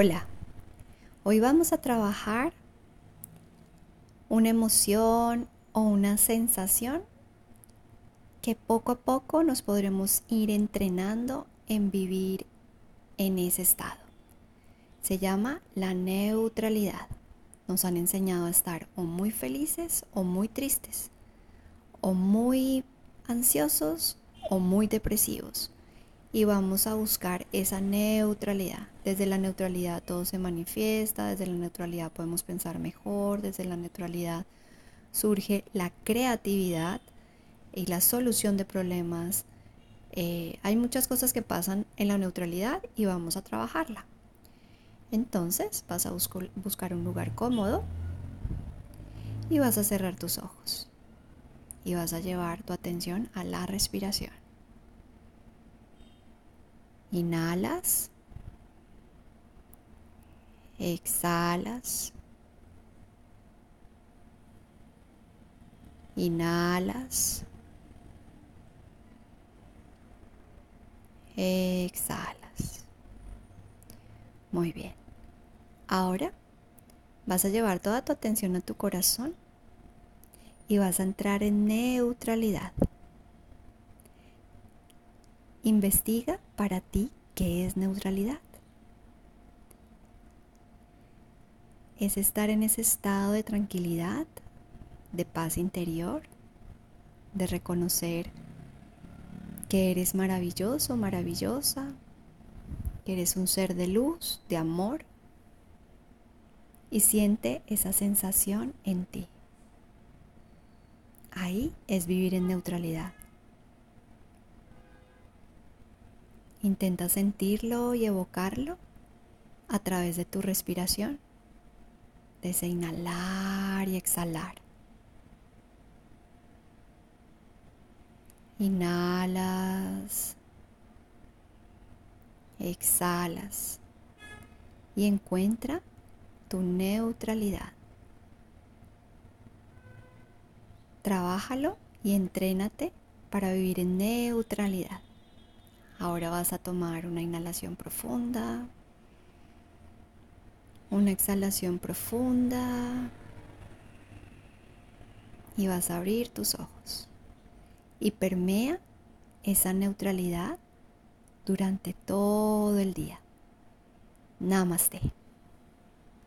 Hola, hoy vamos a trabajar una emoción o una sensación que poco a poco nos podremos ir entrenando en vivir en ese estado. Se llama la neutralidad. Nos han enseñado a estar o muy felices o muy tristes, o muy ansiosos o muy depresivos y vamos a buscar esa neutralidad. Desde la neutralidad todo se manifiesta, desde la neutralidad podemos pensar mejor, desde la neutralidad surge la creatividad y la solución de problemas. Eh, hay muchas cosas que pasan en la neutralidad y vamos a trabajarla. Entonces vas a buscar un lugar cómodo y vas a cerrar tus ojos y vas a llevar tu atención a la respiración. Inhalas. Exhalas. Inhalas. Exhalas. Muy bien. Ahora vas a llevar toda tu atención a tu corazón y vas a entrar en neutralidad. Investiga para ti qué es neutralidad. Es estar en ese estado de tranquilidad, de paz interior, de reconocer que eres maravilloso, maravillosa, que eres un ser de luz, de amor, y siente esa sensación en ti. Ahí es vivir en neutralidad. Intenta sentirlo y evocarlo a través de tu respiración, desde inhalar y exhalar. Inhalas, exhalas y encuentra tu neutralidad. Trabájalo y entrénate para vivir en neutralidad. Ahora vas a tomar una inhalación profunda, una exhalación profunda y vas a abrir tus ojos. Y permea esa neutralidad durante todo el día. Namaste.